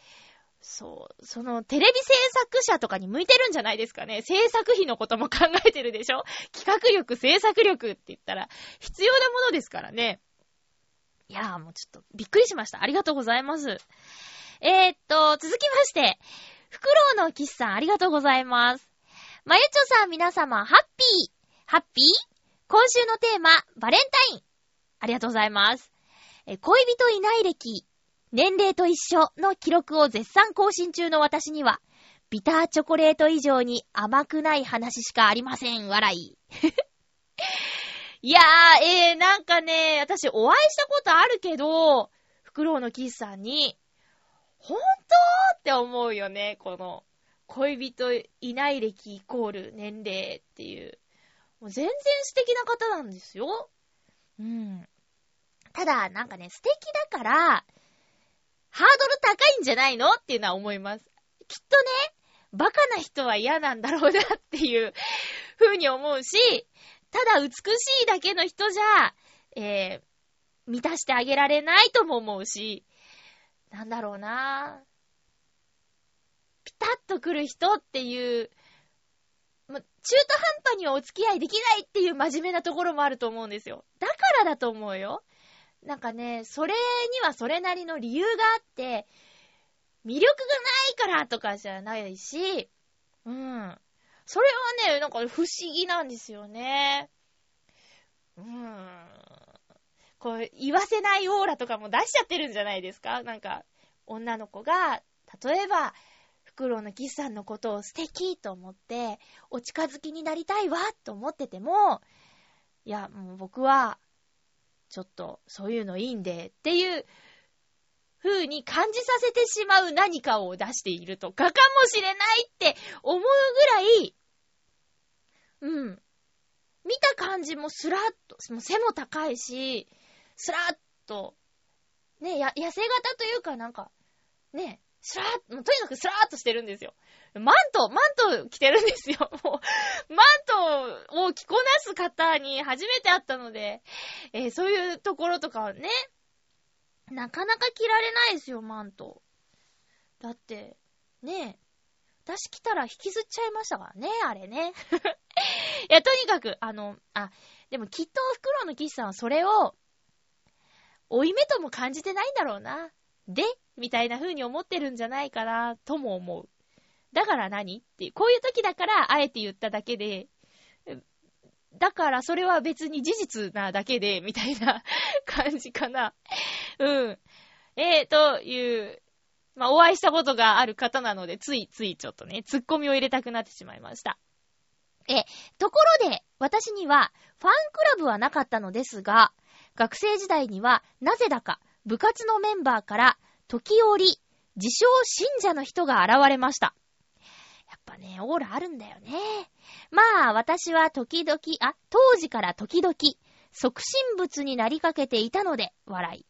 そう、そのテレビ制作者とかに向いてるんじゃないですかね。制作費のことも考えてるでしょ企画力、制作力って言ったら必要なものですからね。いやーもうちょっとびっくりしました。ありがとうございます。えー、っと、続きまして、フクロウのキスさんありがとうございます。まゆちょさん皆様、ハッピーハッピー？今週のテーマ、バレンタインありがとうございます。え、恋人いない歴、年齢と一緒の記録を絶賛更新中の私には、ビターチョコレート以上に甘くない話しかありません。笑い。いやー、えー、なんかね、私お会いしたことあるけど、フクロウのキスさんに、ほんとって思うよね、この、恋人いない歴イコール年齢っていう。もう全然素敵な方なんですよ。うん。ただ、なんかね、素敵だから、ハードル高いんじゃないのっていうのは思います。きっとね、バカな人は嫌なんだろうなっていう風に思うし、ただ美しいだけの人じゃ、えー、満たしてあげられないとも思うし、なんだろうなぁピタッと来る人っていう、中途半端にはお付き合いできないっていう真面目なところもあると思うんですよ。だからだと思うよ。なんかね、それにはそれなりの理由があって、魅力がないからとかじゃないし、うん。それはね、なんか不思議なんですよね。うーん。こう、言わせないオーラとかも出しちゃってるんじゃないですか？なんか、女の子が、例えば、フクロウのキスさんのことを素敵と思って、お近づきになりたいわと思ってても、いや、もう僕は、ちょっと、そういうのいいんで、っていう風に感じさせてしまう何かを出しているとかかもしれないって思うぐらい、うん。見た感じもスラッと、もう背も高いし、スラッと、ね、や、痩せ型というかなんか、ね、スラッ、もうとにかくスラーっとしてるんですよ。マント、マント着てるんですよ。(laughs) もう、マントを着こなす方に初めて会ったので、えー、そういうところとかはね、なかなか着られないですよ、マント。だって、ねえ私着たら引きずっちゃいましたからね、あれね。(laughs) いや、とにかく、あの、あ、でもきっとフクロウのキスさんはそれを、追い目とも感じてないんだろうな。でみたいな風に思ってるんじゃないかな、とも思う。だから何っていう、こういう時だから、あえて言っただけで、だからそれは別に事実なだけで、みたいな (laughs) 感じかな。うん。えー、という、まあ、お会いしたことがある方なので、ついついちょっとね、ツッコミを入れたくなってしまいました。え、ところで、私には、ファンクラブはなかったのですが、学生時代には、なぜだか、部活のメンバーから、時折、自称信者の人が現れました。やっぱね、オーラあるんだよね。まあ、私は時々、あ、当時から時々、即身仏になりかけていたので、笑い。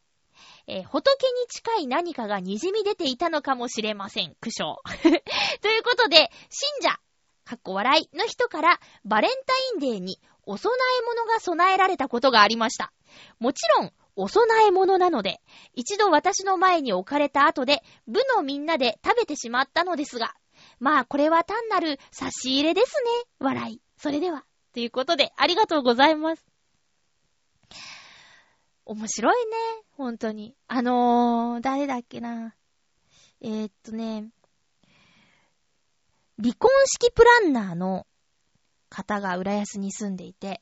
えー、仏に近い何かが滲み出ていたのかもしれません。苦笑。(laughs) ということで、信者、かっこ笑いの人からバレンタインデーにお供え物が備えられたことがありました。もちろん、お供え物なので、一度私の前に置かれた後で、部のみんなで食べてしまったのですが、まあ、これは単なる差し入れですね。笑い。それでは。ということで、ありがとうございます。面白いね。本当に。あのー、誰だっけな。えー、っとね、離婚式プランナーの方が浦安に住んでいて、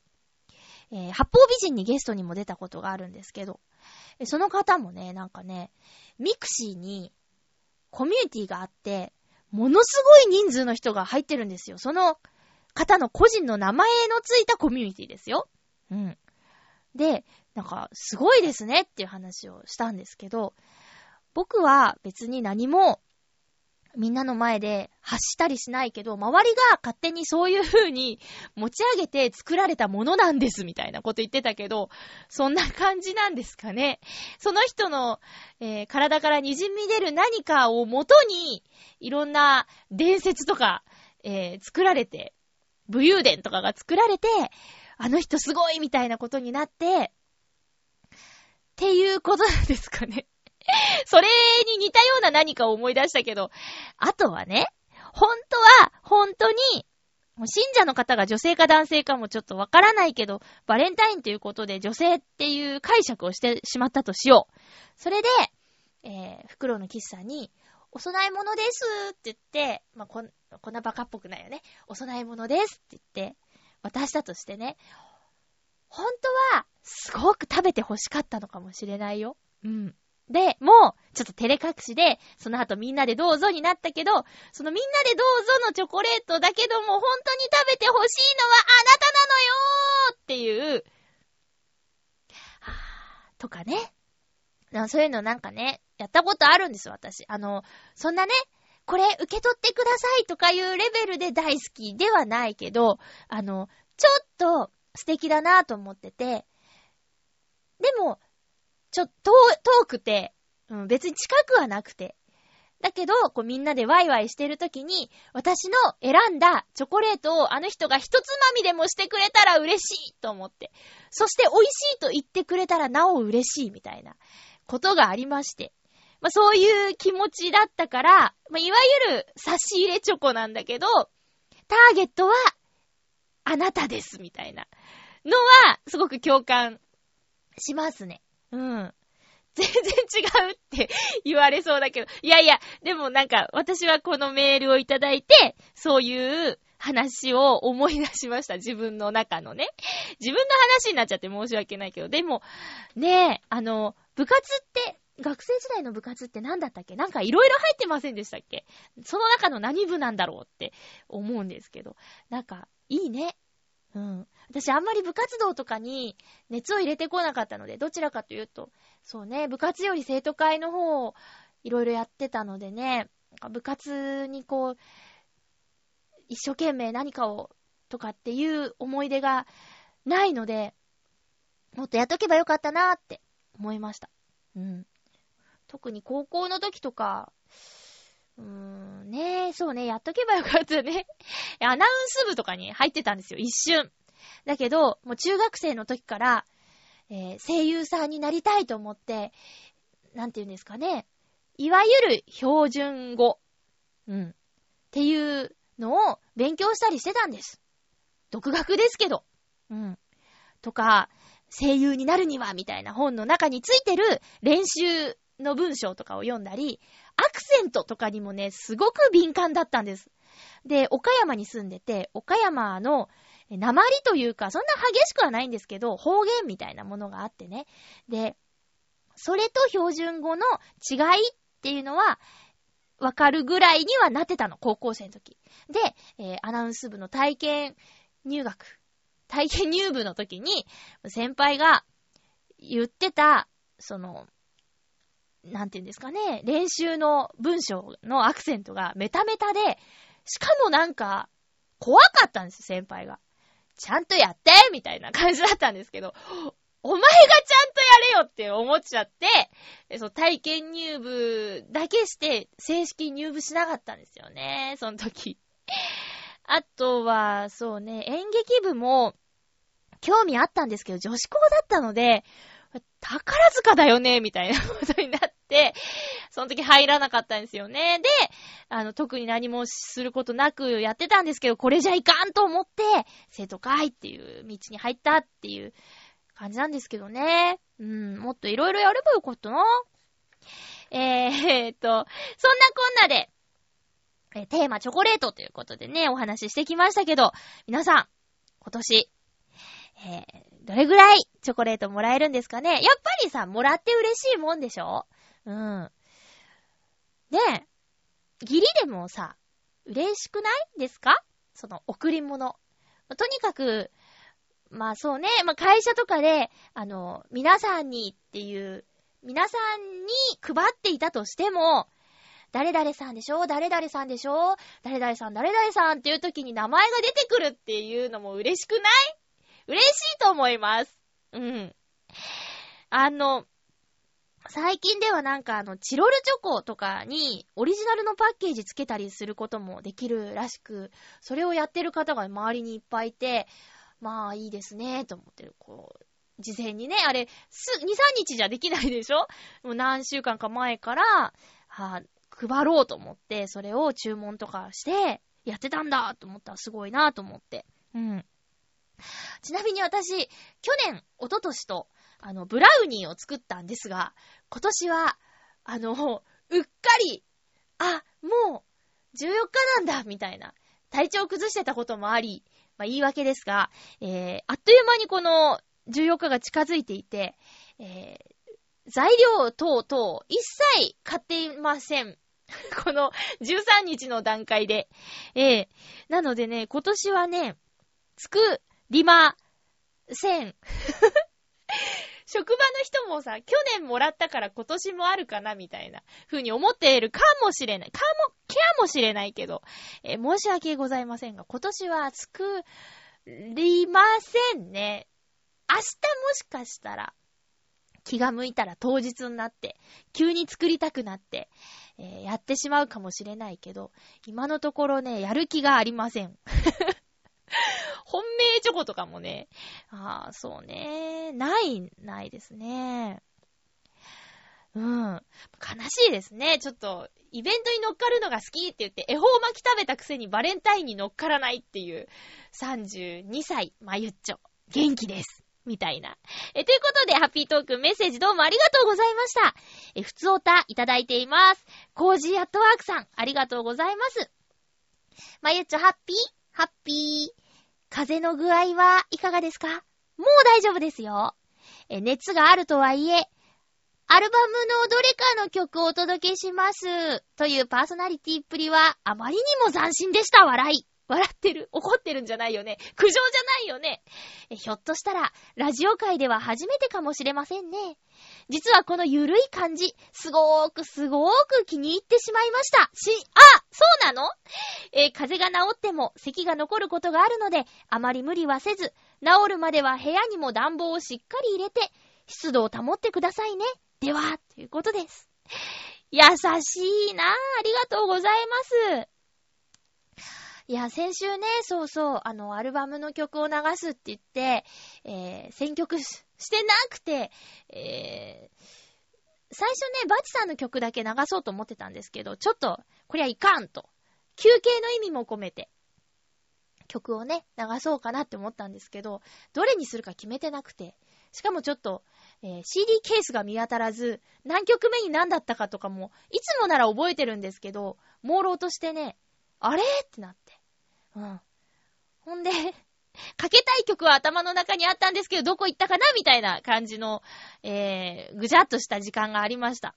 えー、八方美人にゲストにも出たことがあるんですけど、その方もね、なんかね、ミクシーにコミュニティがあって、ものすごい人数の人が入ってるんですよ。その方の個人の名前のついたコミュニティですよ。うん。で、なんか、すごいですねっていう話をしたんですけど、僕は別に何も、みんなの前で発したりしないけど、周りが勝手にそういう風に (laughs) 持ち上げて作られたものなんですみたいなこと言ってたけど、そんな感じなんですかね。その人の、えー、体から滲み出る何かをもとに、いろんな伝説とか、えー、作られて、武勇伝とかが作られて、あの人すごいみたいなことになって、っていうことなんですかね。(laughs) それに似たような何かを思い出したけど、あとはね、本当は、本当に、信者の方が女性か男性かもちょっとわからないけど、バレンタインということで女性っていう解釈をしてしまったとしよう。それで、えー、袋のキスさんに、お供え物ですって言って、まあ、こん、こんなバカっぽくないよね。お供え物ですって言って、渡したとしてね、本当は、すごく食べて欲しかったのかもしれないよ。うん。で、もう、ちょっと照れ隠しで、その後みんなでどうぞになったけど、そのみんなでどうぞのチョコレートだけども、本当に食べて欲しいのはあなたなのよーっていう、はぁ、とかね。そういうのなんかね、やったことあるんです、私。あの、そんなね、これ受け取ってくださいとかいうレベルで大好きではないけど、あの、ちょっと素敵だなと思ってて、でも、ちょっと遠くて、うん、別に近くはなくて。だけど、こうみんなでワイワイしてるときに、私の選んだチョコレートをあの人が一つまみでもしてくれたら嬉しいと思って。そして美味しいと言ってくれたらなお嬉しいみたいなことがありまして。まあそういう気持ちだったから、まあいわゆる差し入れチョコなんだけど、ターゲットはあなたですみたいなのはすごく共感しますね。うん。全然違うって言われそうだけど。いやいや、でもなんか、私はこのメールをいただいて、そういう話を思い出しました。(laughs) 自分の中のね。自分の話になっちゃって申し訳ないけど。でも、ねえ、あの、部活って、学生時代の部活って何だったっけ？なんか色々入ってませんでしたっけ？その中の何部なんだろうって思うんですけど。なんか、いいね。うん。私あんまり部活動とかに熱を入れてこなかったので、どちらかというと、そうね、部活より生徒会の方をいろいろやってたのでね、部活にこう、一生懸命何かをとかっていう思い出がないので、もっとやっとけばよかったなーって思いました。うん。特に高校の時とか、うーん、ねえ、そうね、やっとけばよかったね。(laughs) アナウンス部とかに入ってたんですよ、一瞬。だけど、もう中学生の時から、えー、声優さんになりたいと思って、なんて言うんですかね。いわゆる標準語。うん。っていうのを勉強したりしてたんです。独学ですけど。うん。とか、声優になるには、みたいな本の中についてる練習の文章とかを読んだり、アクセントとかにもね、すごく敏感だったんです。で、岡山に住んでて、岡山の鉛というか、そんな激しくはないんですけど、方言みたいなものがあってね。で、それと標準語の違いっていうのは、わかるぐらいにはなってたの、高校生の時。で、えー、アナウンス部の体験入学、体験入部の時に、先輩が言ってた、その、なんて言うんですかね、練習の文章のアクセントがメタメタで、しかもなんか、怖かったんですよ先輩が。ちゃんとやってみたいな感じだったんですけど、お前がちゃんとやれよって思っちゃって、そう、体験入部だけして、正式入部しなかったんですよね、その時。あとは、そうね、演劇部も、興味あったんですけど、女子校だったので、宝塚だよね、みたいなことになって、その時入らなかったんですよね。で、あの、特に何もすることなくやってたんですけど、これじゃいかんと思って、生徒会っていう道に入ったっていう感じなんですけどね。うん、もっといろいろやればよかったな。えー、っと、そんなこんなで、えテーマチョコレートということでね、お話ししてきましたけど、皆さん、今年、えー、どれぐらいチョコレートもらえるんですかねやっぱりさ、もらって嬉しいもんでしょ？うん。ねえ、義理でもさ、嬉しくないですか？その、贈り物。とにかく、まあそうね、まあ会社とかで、あの、皆さんにっていう、皆さんに配っていたとしても、誰々さんでしょ？誰々さんでしょ？誰々さん、誰々さんっていう時に名前が出てくるっていうのも嬉しくない？嬉しいと思います。うん。あの、最近ではなんかあの、チロルチョコとかにオリジナルのパッケージつけたりすることもできるらしく、それをやってる方が周りにいっぱいいて、まあいいですね、と思ってる。こう、事前にね、あれ、す、2、3日じゃできないでしょ？(laughs) もう何週間か前から、はあ、配ろうと思って、それを注文とかして、やってたんだと思ったらすごいなと思って。うん。ちなみに私、去年、一昨年と、あの、ブラウニーを作ったんですが、今年は、あの、うっかり、あ、もう、14日なんだ、みたいな。体調崩してたこともあり、まあ、言い訳ですが、えー、あっという間にこの14日が近づいていて、えー、材料等々一切買っていません。(laughs) この13日の段階で。えー、なのでね、今年はね、作りません。(laughs) 職場の人もさ、去年もらったから今年もあるかなみたいな風に思っているかもしれない。かも、ケアもしれないけど、えー、申し訳ございませんが、今年は作りませんね。明日もしかしたら、気が向いたら当日になって、急に作りたくなって、えー、やってしまうかもしれないけど、今のところね、やる気がありません。本命チョコとかもね、ああ、そうね、ない、ないですね。うん。悲しいですね。ちょっと、イベントに乗っかるのが好きって言って、恵方巻き食べたくせにバレンタインに乗っからないっていう、32歳、まゆっちょ。元気です。みたいな。え、ということで、ハッピートークメッセージどうもありがとうございました。え、ふつおたいただいています。コージーアットワークさん、ありがとうございます。まゆっちょ、ハッピー？ハッピー。風邪の具合はいかがですか？もう大丈夫ですよ。え、熱があるとはいえ、アルバムのどれかの曲をお届けします。というパーソナリティっぷりはあまりにも斬新でした、笑い。笑ってる怒ってるんじゃないよね苦情じゃないよねひょっとしたら、ラジオ界では初めてかもしれませんね。実はこのゆるい感じ、すごーくすごーく気に入ってしまいました。し、あそうなの？えー、風が治っても咳が残ることがあるので、あまり無理はせず、治るまでは部屋にも暖房をしっかり入れて、湿度を保ってくださいね。では、ということです。優しいなぁ。ありがとうございます。いや、先週ね、そうそう、あの、アルバムの曲を流すって言って、えー、選曲してなくて、えー、最初ね、バチさんの曲だけ流そうと思ってたんですけど、ちょっと、こりゃいかんと。休憩の意味も込めて、曲をね、流そうかなって思ったんですけど、どれにするか決めてなくて、しかもちょっと、えー、CD ケースが見当たらず、何曲目に何だったかとかも、いつもなら覚えてるんですけど、朦朧としてね、あれ？ってなって。うん。ほんで、かけたい曲は頭の中にあったんですけど、どこ行ったかなみたいな感じの、えー、ぐじゃっとした時間がありました。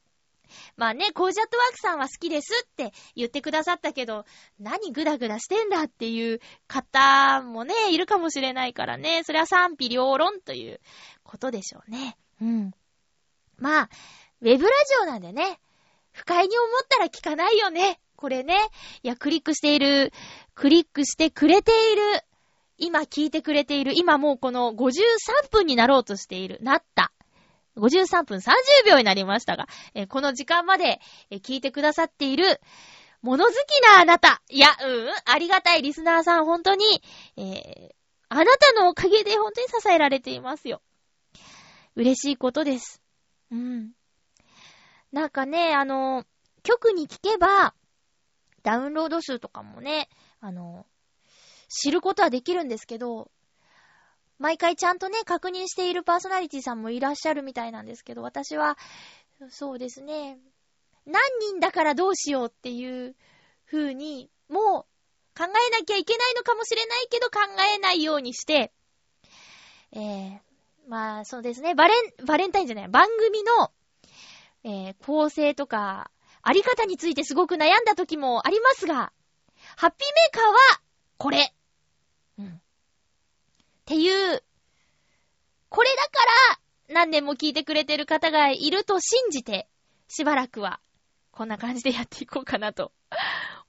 まあね、コージャットワークさんは好きですって言ってくださったけど、何グダグダしてんだっていう方もね、いるかもしれないからね、それは賛否両論ということでしょうね。うん。まあ、ウェブラジオなんでね、不快に思ったら聞かないよね。これね。いや、クリックしている、クリックしてくれている、今聞いてくれている、今もうこの53分になろうとしている、なった。53分30秒になりましたが、えこの時間まで、え聞いてくださっている、物好きなあなた。いや、うん、ありがたいリスナーさん、本当に、えー、あなたのおかげで本当に支えられていますよ。嬉しいことです。うん。なんかね、あの、曲に聞けば、ダウンロード数とかもね、あの、知ることはできるんですけど、毎回ちゃんとね、確認しているパーソナリティさんもいらっしゃるみたいなんですけど、私は、そうですね、何人だからどうしようっていう風に、もう考えなきゃいけないのかもしれないけど考えないようにして、えー、まあそうですね、バレン、バレンタインじゃない、番組の、えー、構成とか、あり方についてすごく悩んだ時もありますが、ハッピーメーカーは、これ。うん。っていう、これだから、何年も聞いてくれてる方がいると信じて、しばらくは、こんな感じでやっていこうかなと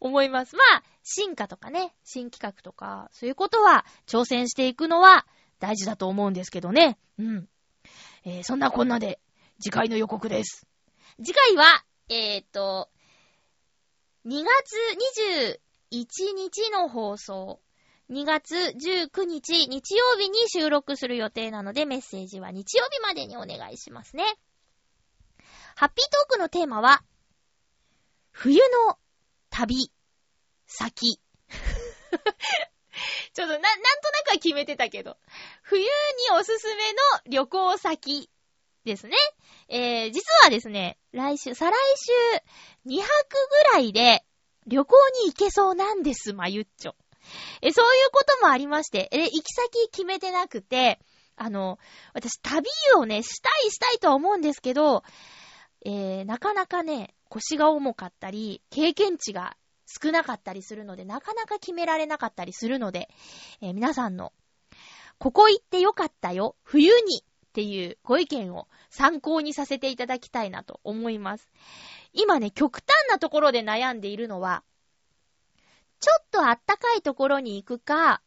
思います。まあ、進化とかね、新企画とか、そういうことは挑戦していくのは大事だと思うんですけどね。うん。えー、そんなこんなで、次回の予告です。次回は、えー、っと、2月21日の放送。2月19日日曜日に収録する予定なのでメッセージは日曜日までにお願いしますね。ハッピートークのテーマは、冬の旅、先。(laughs) ちょっとな、なんとなくは決めてたけど、冬におすすめの旅行先ですね。えー、実はですね、来週、再来週、2泊ぐらいで旅行に行けそうなんです、まゆっちょ。え、そういうこともありまして、え、行き先決めてなくて、あの、私旅をね、したいしたいとは思うんですけど、えー、なかなかね、腰が重かったり、経験値が少なかったりするので、なかなか決められなかったりするので、えー、皆さんの、ここ行ってよかったよ、冬にっていうご意見を参考にさせていただきたいなと思います。今ね、極端なところで悩んでいるのは、ちょっとあったかいところに行くか、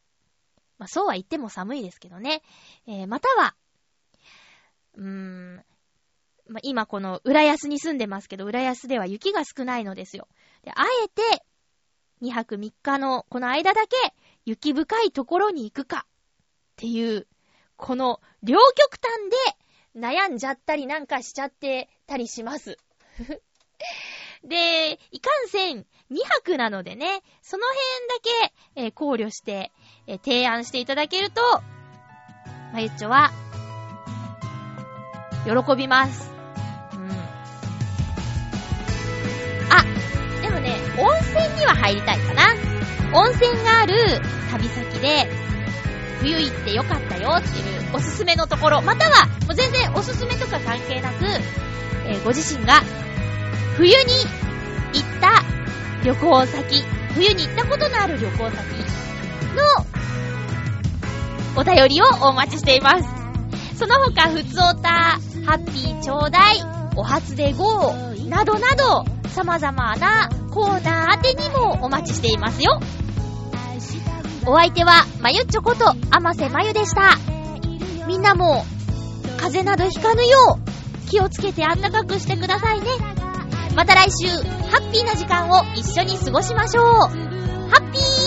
まあそうは言っても寒いですけどね。えー、または、うーん、まあ、今この浦安に住んでますけど、浦安では雪が少ないのですよ。で、あえて、2泊3日のこの間だけ雪深いところに行くかっていう、この両極端で悩んじゃったりなんかしちゃってたりします。で、いかんせん2泊なのでね、その辺だけ、えー、考慮して、えー、提案していただけると、まゆっちょは、喜びます。うん。あ、でもね、温泉には入りたいかな。温泉がある旅先で、冬行ってよかったよっていうおすすめのところ、または、もう全然おすすめとか関係なく、えー、ご自身が、冬に行った旅行先、冬に行ったことのある旅行先のお便りをお待ちしています。その他、ふつおた、ハッピーちょうだい、お初で GO などなど、様々なコーナー宛てにもお待ちしていますよ。お相手は、まゆっちょこと、あませまゆでした。みんなも、風邪などひかぬよう、気をつけてあったかくしてくださいね。また来週、ハッピーな時間を一緒に過ごしましょう。ハッピー